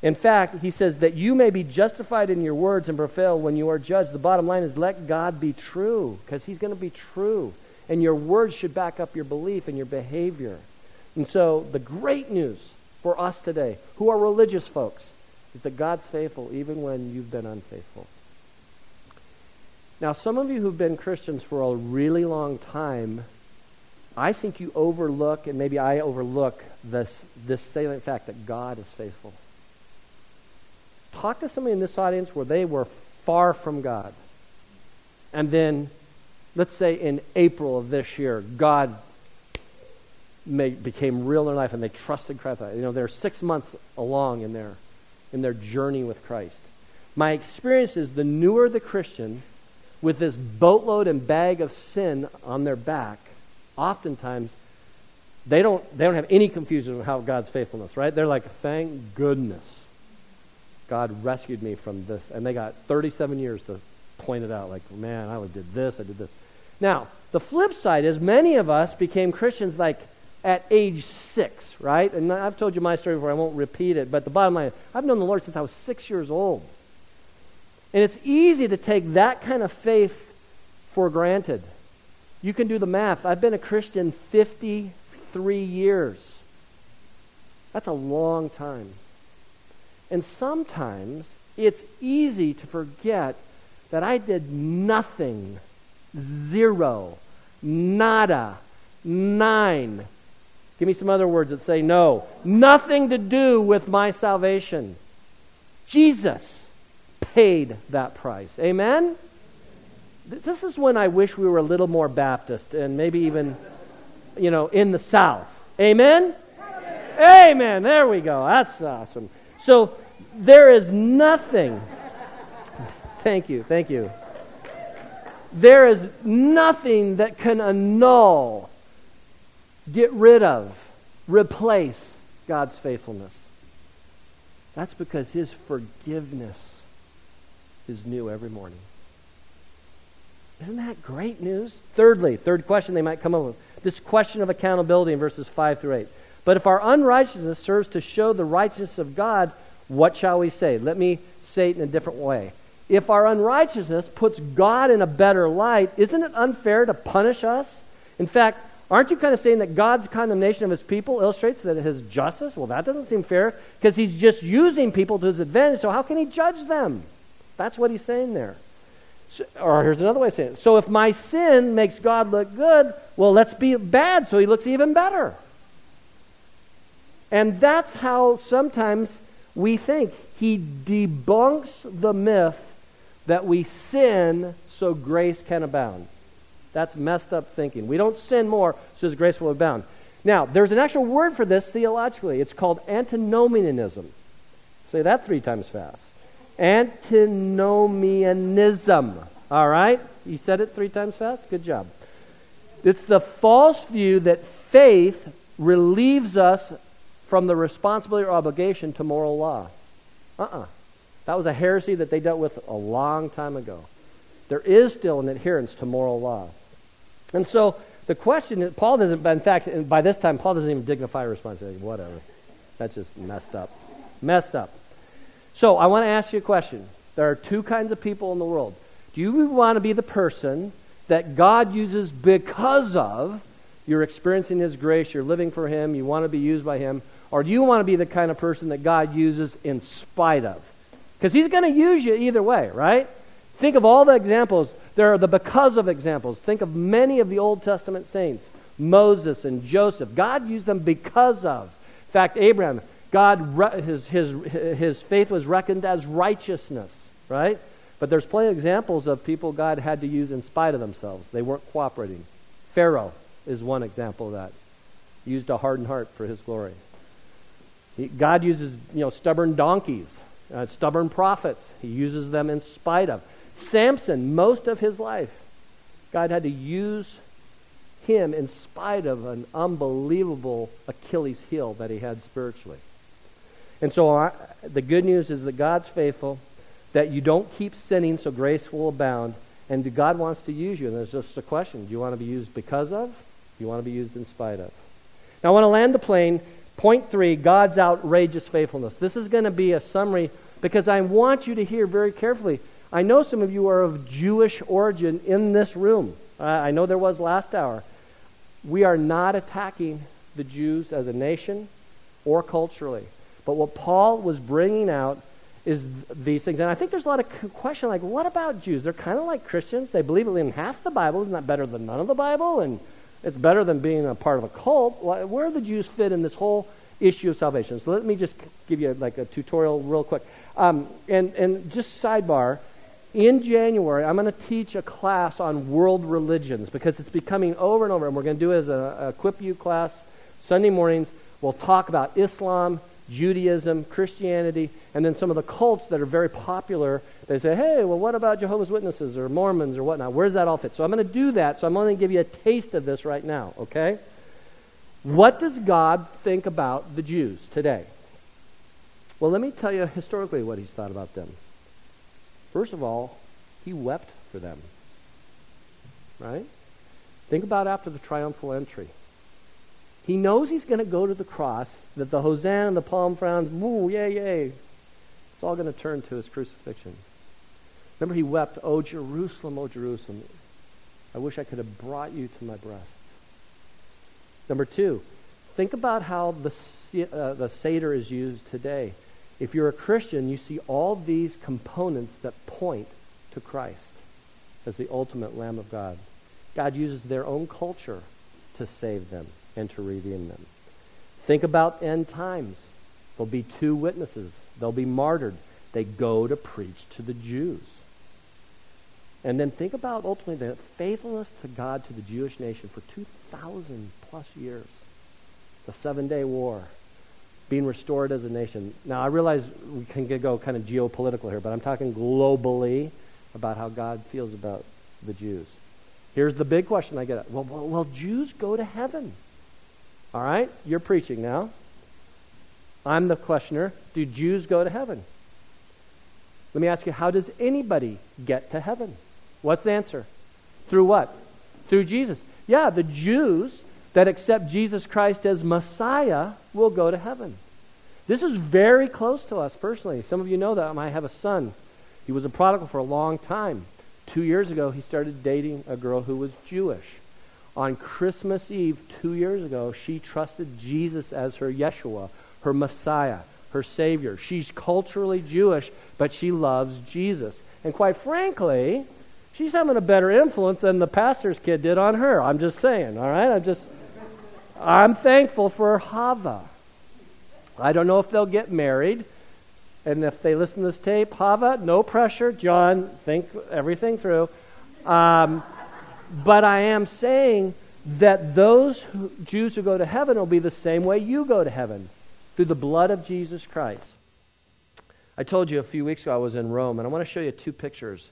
In fact, he says that you may be justified in your words and prevail when you are judged. The bottom line is let God be true, because he's going to be true. And your words should back up your belief and your behavior. And so, the great news for us today, who are religious folks, is that God's faithful even when you've been unfaithful. Now, some of you who've been Christians for a really long time, I think you overlook, and maybe I overlook, this, this salient fact that God is faithful. Talk to somebody in this audience where they were far from God. And then, let's say in April of this year, God became real in their life and they trusted Christ. You know, they're six months along in their, in their journey with Christ. My experience is the newer the Christian, with this boatload and bag of sin on their back, oftentimes they don't, they don't have any confusion of how God's faithfulness, right? They're like, thank goodness God rescued me from this. And they got 37 years to point it out, like, man, I did this, I did this. Now, the flip side is many of us became Christians like at age six, right? And I've told you my story before, I won't repeat it, but the bottom line I've known the Lord since I was six years old. And it's easy to take that kind of faith for granted. You can do the math. I've been a Christian 53 years. That's a long time. And sometimes it's easy to forget that I did nothing, zero, nada, nein. Give me some other words that say no. Nothing to do with my salvation. Jesus paid that price. Amen? This is when I wish we were a little more Baptist and maybe even, you know, in the South. Amen? Amen. Amen. There we go. That's awesome. So there is nothing. Thank you. Thank you. There is nothing that can annul, get rid of, replace God's faithfulness. That's because His forgiveness is new every morning. Isn't that great news? Thirdly, third question they might come up with this question of accountability in verses 5 through 8. But if our unrighteousness serves to show the righteousness of God, what shall we say? Let me say it in a different way. If our unrighteousness puts God in a better light, isn't it unfair to punish us? In fact, aren't you kind of saying that God's condemnation of his people illustrates that his justice? Well, that doesn't seem fair because he's just using people to his advantage, so how can he judge them? That's what he's saying there. So, or here's another way of saying it. So if my sin makes God look good, well, let's be bad so he looks even better. And that's how sometimes we think. He debunks the myth that we sin so grace can abound. That's messed up thinking. We don't sin more so grace will abound. Now, there's an actual word for this theologically. It's called antinomianism. Say that three times fast. Antinomianism. All right? You said it three times fast? Good job. It's the false view that faith relieves us from the responsibility or obligation to moral law. Uh uh-uh. uh That was a heresy that they dealt with a long time ago. There is still an adherence to moral law. And so the question is Paul doesn't, in fact, by this time, Paul doesn't even dignify responsibility. Whatever. That's just messed up. Messed up. So I want to ask you a question. There are two kinds of people in the world. Do you want to be the person that God uses because of you're experiencing His grace, you're living for Him, you want to be used by Him? Or do you want to be the kind of person that God uses in spite of? Because He's going to use you either way, right? Think of all the examples. There are the because of examples. Think of many of the Old Testament saints Moses and Joseph. God used them because of. In fact, Abraham, God, his, his, his faith was reckoned as righteousness, right? But there's plenty of examples of people God had to use in spite of themselves. They weren't cooperating. Pharaoh is one example of that. Used a hardened heart for his glory. God uses you know, stubborn donkeys, uh, stubborn prophets. He uses them in spite of. Samson, most of his life, God had to use him in spite of an unbelievable Achilles heel that he had spiritually. And so the good news is that God's faithful, that you don't keep sinning so grace will abound, and God wants to use you. And there's just a question do you want to be used because of? Do you want to be used in spite of? Now, I want to land the plane. Point three God's outrageous faithfulness. This is going to be a summary because I want you to hear very carefully. I know some of you are of Jewish origin in this room. I know there was last hour. We are not attacking the Jews as a nation or culturally. But what Paul was bringing out is these things. And I think there's a lot of question like, what about Jews? They're kind of like Christians. They believe in half the Bible. Isn't that better than none of the Bible? And it's better than being a part of a cult. Where do the Jews fit in this whole issue of salvation? So let me just give you like a tutorial real quick. Um, and, and just sidebar, in January, I'm going to teach a class on world religions because it's becoming over and over, and we're going to do it as a, a Equip You class Sunday mornings. We'll talk about Islam, Judaism, Christianity, and then some of the cults that are very popular. They say, hey, well, what about Jehovah's Witnesses or Mormons or whatnot? Where does that all fit? So I'm going to do that. So I'm going to give you a taste of this right now, okay? What does God think about the Jews today? Well, let me tell you historically what he's thought about them. First of all, he wept for them. Right? Think about after the triumphal entry. He knows he's going to go to the cross, that the Hosanna and the palm fronds, woo, yay, yay. It's all going to turn to his crucifixion. Remember, he wept, Oh, Jerusalem, oh, Jerusalem. I wish I could have brought you to my breast. Number two, think about how the, uh, the Seder is used today. If you're a Christian, you see all these components that point to Christ as the ultimate Lamb of God. God uses their own culture to save them and to redeem them. Think about end times. There'll be two witnesses, they'll be martyred. They go to preach to the Jews. And then think about ultimately the faithfulness to God to the Jewish nation for 2,000 plus years. The Seven Day War, being restored as a nation. Now, I realize we can go kind of geopolitical here, but I'm talking globally about how God feels about the Jews. Here's the big question I get. Well, well, well Jews go to heaven. All right? You're preaching now. I'm the questioner. Do Jews go to heaven? Let me ask you, how does anybody get to heaven? What's the answer? Through what? Through Jesus. Yeah, the Jews that accept Jesus Christ as Messiah will go to heaven. This is very close to us personally. Some of you know that I have a son. He was a prodigal for a long time. Two years ago, he started dating a girl who was Jewish. On Christmas Eve, two years ago, she trusted Jesus as her Yeshua, her Messiah, her Savior. She's culturally Jewish, but she loves Jesus. And quite frankly, she's having a better influence than the pastor's kid did on her. I'm just saying, all right? I'm just I'm thankful for Hava. I don't know if they'll get married. And if they listen to this tape, Hava, no pressure. John, think everything through. Um, but I am saying that those who, Jews who go to heaven will be the same way you go to heaven through the blood of Jesus Christ. I told you a few weeks ago I was in Rome, and I want to show you two pictures.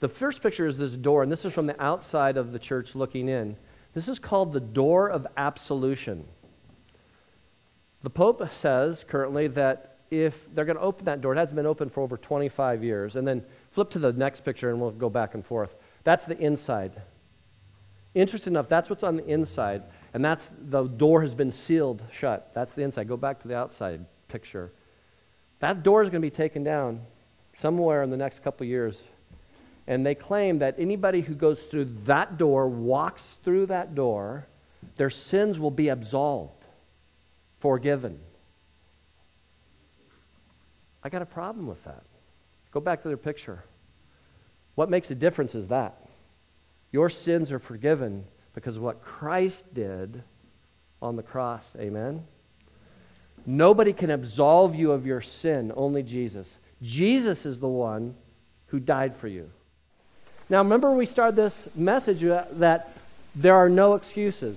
The first picture is this door, and this is from the outside of the church looking in. This is called the door of absolution. The Pope says currently that if they're going to open that door, it hasn't been open for over 25 years. And then flip to the next picture and we'll go back and forth. That's the inside. Interesting enough, that's what's on the inside. And that's the door has been sealed shut. That's the inside. Go back to the outside picture. That door is going to be taken down somewhere in the next couple years and they claim that anybody who goes through that door, walks through that door, their sins will be absolved, forgiven. I got a problem with that. Go back to their picture. What makes a difference is that your sins are forgiven because of what Christ did on the cross. Amen? Nobody can absolve you of your sin, only Jesus. Jesus is the one who died for you. Now, remember we started this message that There are no excuses.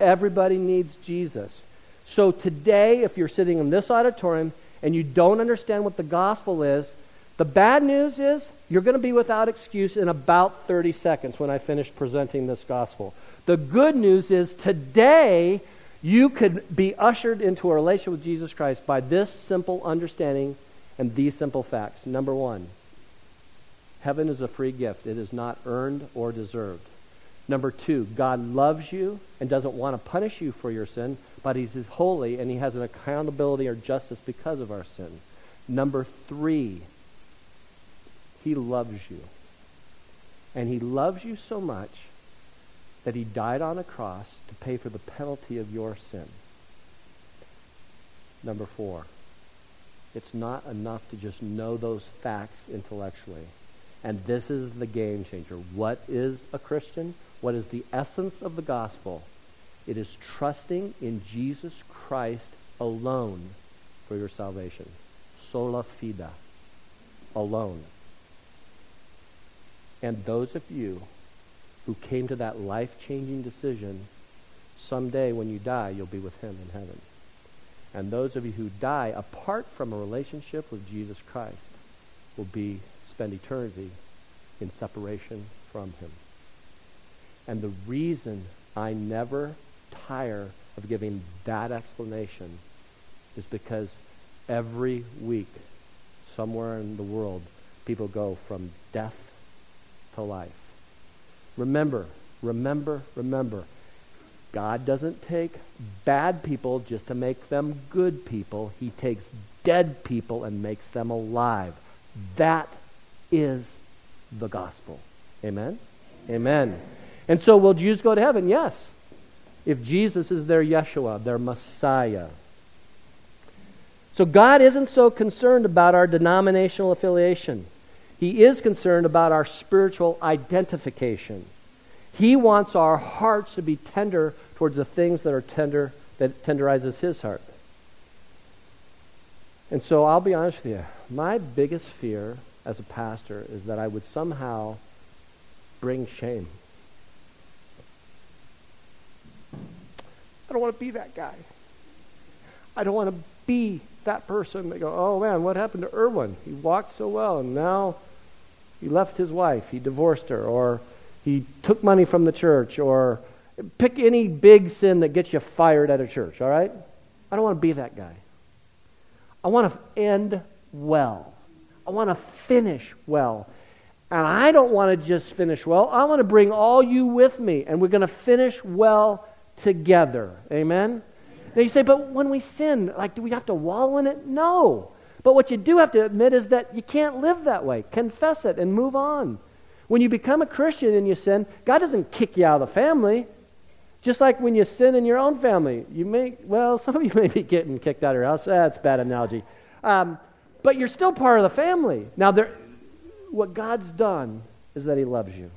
Everybody needs Jesus. So today, if you're sitting in this auditorium and you don't understand what the gospel is, the bad news is you're going to be without excuse in about 30 seconds when I finish presenting this gospel. The good news is today you could be ushered into a relationship with Jesus Christ by this simple understanding and these simple facts. Number one, heaven is a free gift, it is not earned or deserved. Number two, God loves you and doesn't want to punish you for your sin, but He's holy and He has an accountability or justice because of our sin. Number three, He loves you. And He loves you so much that He died on a cross to pay for the penalty of your sin. Number four, it's not enough to just know those facts intellectually. And this is the game changer. What is a Christian? What is the essence of the gospel? It is trusting in Jesus Christ alone for your salvation. Sola fide. Alone. And those of you who came to that life changing decision, someday when you die, you'll be with Him in heaven. And those of you who die apart from a relationship with Jesus Christ will be spend eternity in separation from Him. And the reason I never tire of giving that explanation is because every week, somewhere in the world, people go from death to life. Remember, remember, remember. God doesn't take bad people just to make them good people. He takes dead people and makes them alive. That is the gospel. Amen? Amen. And so, will Jews go to heaven? Yes. If Jesus is their Yeshua, their Messiah. So, God isn't so concerned about our denominational affiliation. He is concerned about our spiritual identification. He wants our hearts to be tender towards the things that are tender, that tenderizes His heart. And so I'll be honest with you. My biggest fear as a pastor is that I would somehow bring shame I don't want to be that guy. I don't want to be that person. They go, oh man, what happened to Erwin? He walked so well, and now he left his wife, he divorced her, or he took money from the church, or pick any big sin that gets you fired at a church, all right? I don't want to be that guy. I want to end well. I want to finish well. And I don't want to just finish well. I want to bring all you with me, and we're going to finish well together. Amen? Now you say, but when we sin, like, do we have to wallow in it? No. But what you do have to admit is that you can't live that way. Confess it and move on. When you become a Christian and you sin, God doesn't kick you out of the family. Just like when you sin in your own family, you may, well, [laughs] some of you may be getting kicked out of your house. That's a bad analogy. Um, but you're still part of the family. Now, there, what God's done is that He loves you.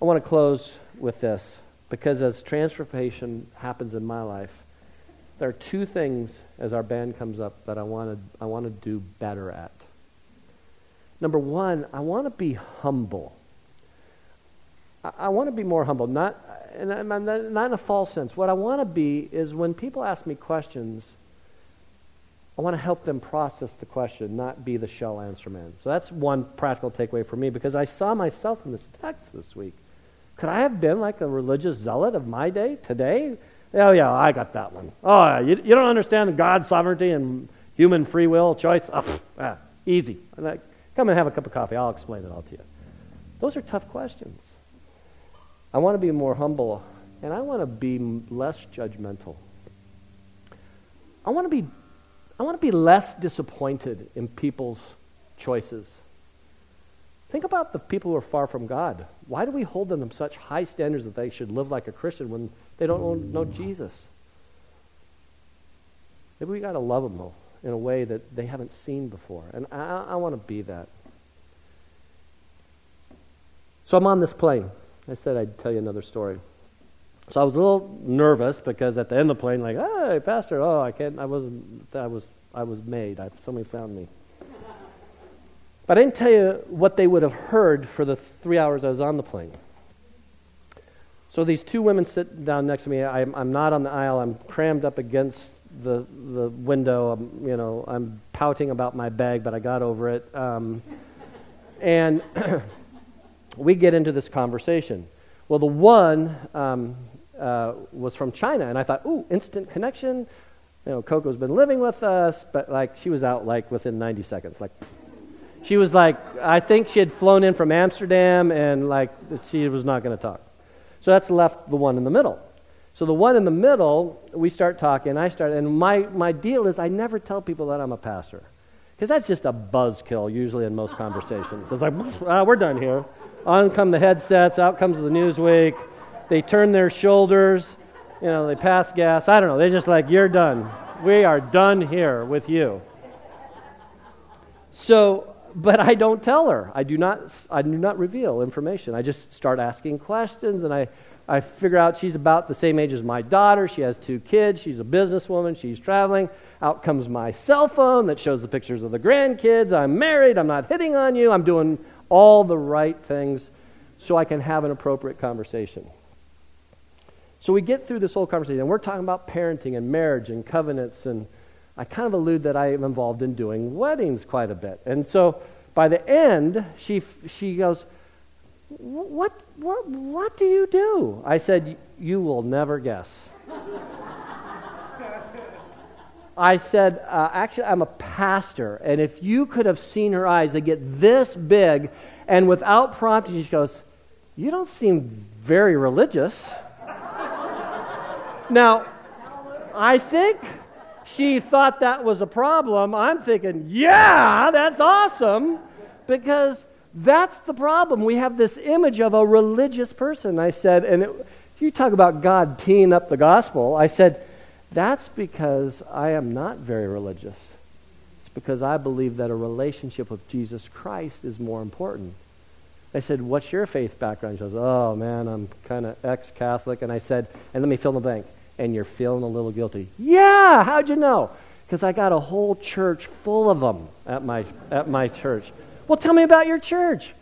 I want to close with this. Because as transformation happens in my life, there are two things as our band comes up that I want to I want to do better at. Number one, I want to be humble. I, I want to be more humble, not and I'm not in a false sense. What I want to be is when people ask me questions, I want to help them process the question, not be the shell answer man. So that's one practical takeaway for me because I saw myself in this text this week. Could I have been like a religious zealot of my day today? Oh, yeah, I got that one. Oh, you, you don't understand God's sovereignty and human free will choice? Oh, ah, easy. Come and have a cup of coffee. I'll explain it all to you. Those are tough questions. I want to be more humble, and I want to be less judgmental. I want to be, I want to be less disappointed in people's choices. Think about the people who are far from God. Why do we hold them to such high standards that they should live like a Christian when they don't know, Jesus? Maybe we got to love them though in a way that they haven't seen before, and I, I want to be that. So I'm on this plane. I said I'd tell you another story. So I was a little nervous because at the end of the plane, like, hey, pastor, oh, I can't, I wasn't, I was, I was made. I, somebody found me. But I didn't tell you what they would have heard for the three hours I was on the plane. So these two women sit down next to me. I'm, I'm not on the aisle. I'm crammed up against the, the window. I'm, you know, I'm pouting about my bag, but I got over it. Um, and [clears throat] we get into this conversation. Well, the one um, uh, was from China, and I thought, ooh, instant connection. You know, Coco's been living with us, but like she was out like within 90 seconds. Like she was like, I think she had flown in from Amsterdam, and like she was not going to talk. So that's left the one in the middle. So the one in the middle, we start talking. I start, and my my deal is I never tell people that I'm a pastor, because that's just a buzzkill usually in most conversations. It's like, ah, we're done here. On come the headsets, out comes the Newsweek. They turn their shoulders, you know, they pass gas. I don't know. They're just like, you're done. We are done here with you. So, but I don't tell her. I do not, I do not reveal information. I just start asking questions and I, I figure out she's about the same age as my daughter. She has two kids. She's a businesswoman. She's traveling. Out comes my cell phone that shows the pictures of the grandkids. I'm married. I'm not hitting on you. I'm doing all the right things so I can have an appropriate conversation. So we get through this whole conversation, and we're talking about parenting and marriage and covenants, and I kind of allude that I am involved in doing weddings quite a bit. And so by the end, she, she goes, what, what, what do you do? I said, You will never guess. I said, uh, Actually, I'm a pastor. And if you could have seen her eyes, they get this big. And without prompting, she goes, You don't seem very religious. now, I think she thought that was a problem. I'm thinking, Yeah, that's awesome. Because that's the problem. We have this image of a religious person. I said, and it, you talk about God teeing up the gospel. I said, that's because I am not very religious. It's because I believe that a relationship with Jesus Christ is more important. I said, What's your faith background? She goes, Oh, man, I'm kind of ex Catholic. And I said, And let me fill in the blank. And you're feeling a little guilty. Yeah, how'd you know? Because I got a whole church full of them at my, at my church. Well, tell me about your church.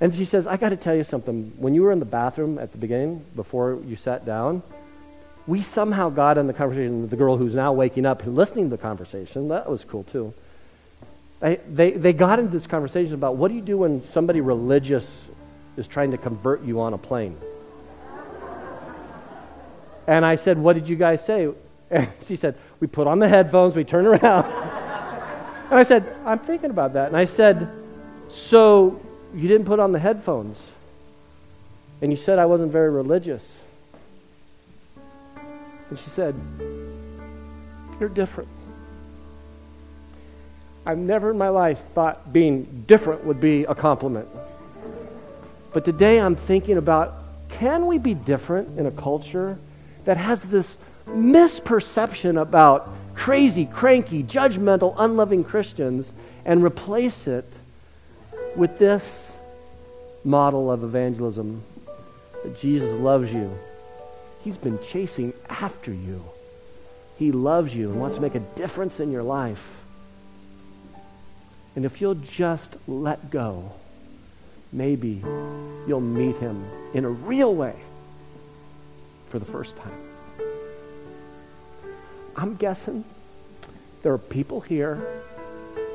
And she says, I got to tell you something. When you were in the bathroom at the beginning, before you sat down, we somehow got in the conversation with the girl who's now waking up and listening to the conversation. That was cool, too. They, they, they got into this conversation about what do you do when somebody religious is trying to convert you on a plane? And I said, What did you guys say? And [laughs] she said, We put on the headphones, we turn around. [laughs] and I said, I'm thinking about that. And I said, So you didn't put on the headphones? And you said I wasn't very religious. And she said, You're different. I've never in my life thought being different would be a compliment. But today I'm thinking about can we be different in a culture that has this misperception about crazy, cranky, judgmental, unloving Christians and replace it with this model of evangelism that Jesus loves you He's been chasing after you. He loves you and wants to make a difference in your life. And if you'll just let go, maybe you'll meet him in a real way for the first time. I'm guessing there are people here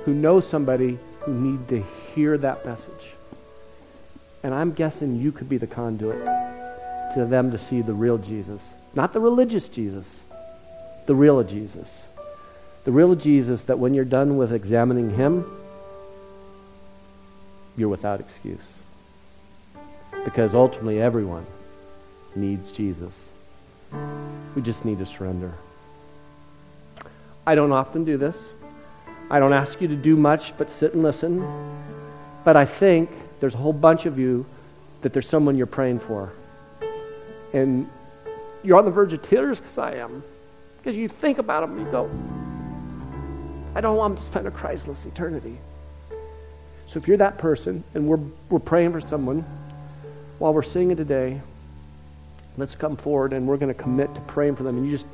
who know somebody who need to hear that message. And I'm guessing you could be the conduit to them to see the real Jesus. Not the religious Jesus, the real Jesus. The real Jesus that when you're done with examining him, you're without excuse. Because ultimately, everyone needs Jesus. We just need to surrender. I don't often do this. I don't ask you to do much but sit and listen. But I think there's a whole bunch of you that there's someone you're praying for and you're on the verge of tears because I am. Because you think about them, and you go, I don't want to spend a Christless eternity. So if you're that person and we're, we're praying for someone while we're singing today, let's come forward and we're going to commit to praying for them. And you just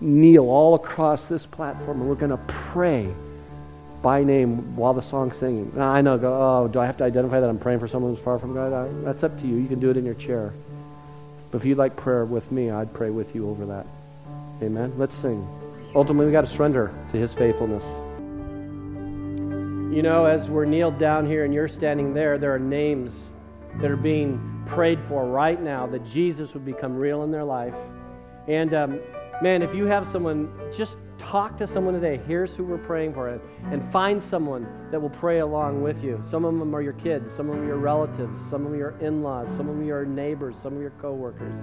kneel all across this platform and we're going to pray by name while the song's singing. Now, I know, go, oh, do I have to identify that I'm praying for someone who's far from God? Uh, that's up to you. You can do it in your chair. But if you'd like prayer with me, I'd pray with you over that. Amen. Let's sing. Ultimately, we got to surrender to his faithfulness. You know, as we're kneeled down here and you're standing there, there are names that are being prayed for right now that Jesus would become real in their life. And um, man, if you have someone, just talk to someone today. Here's who we're praying for, and find someone that will pray along with you. Some of them are your kids, some of them are your relatives, some of them are your in laws, some of them are your neighbors, some of your coworkers.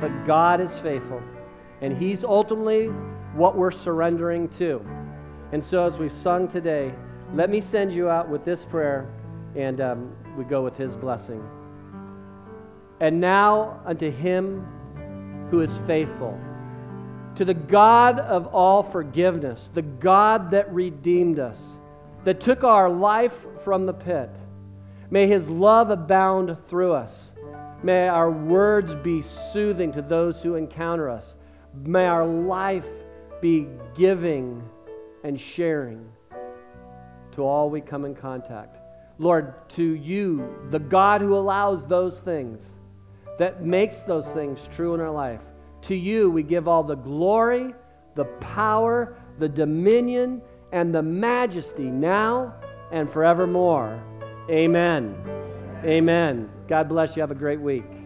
But God is faithful, and He's ultimately what we're surrendering to. And so, as we've sung today, let me send you out with this prayer, and um, we go with His blessing. And now unto Him who is faithful to the God of all forgiveness, the God that redeemed us, that took our life from the pit. May his love abound through us. May our words be soothing to those who encounter us. May our life be giving and sharing to all we come in contact. Lord, to you, the God who allows those things, that makes those things true in our life, to you we give all the glory, the power, the dominion, and the majesty now and forevermore. Amen. Amen. God bless you. Have a great week.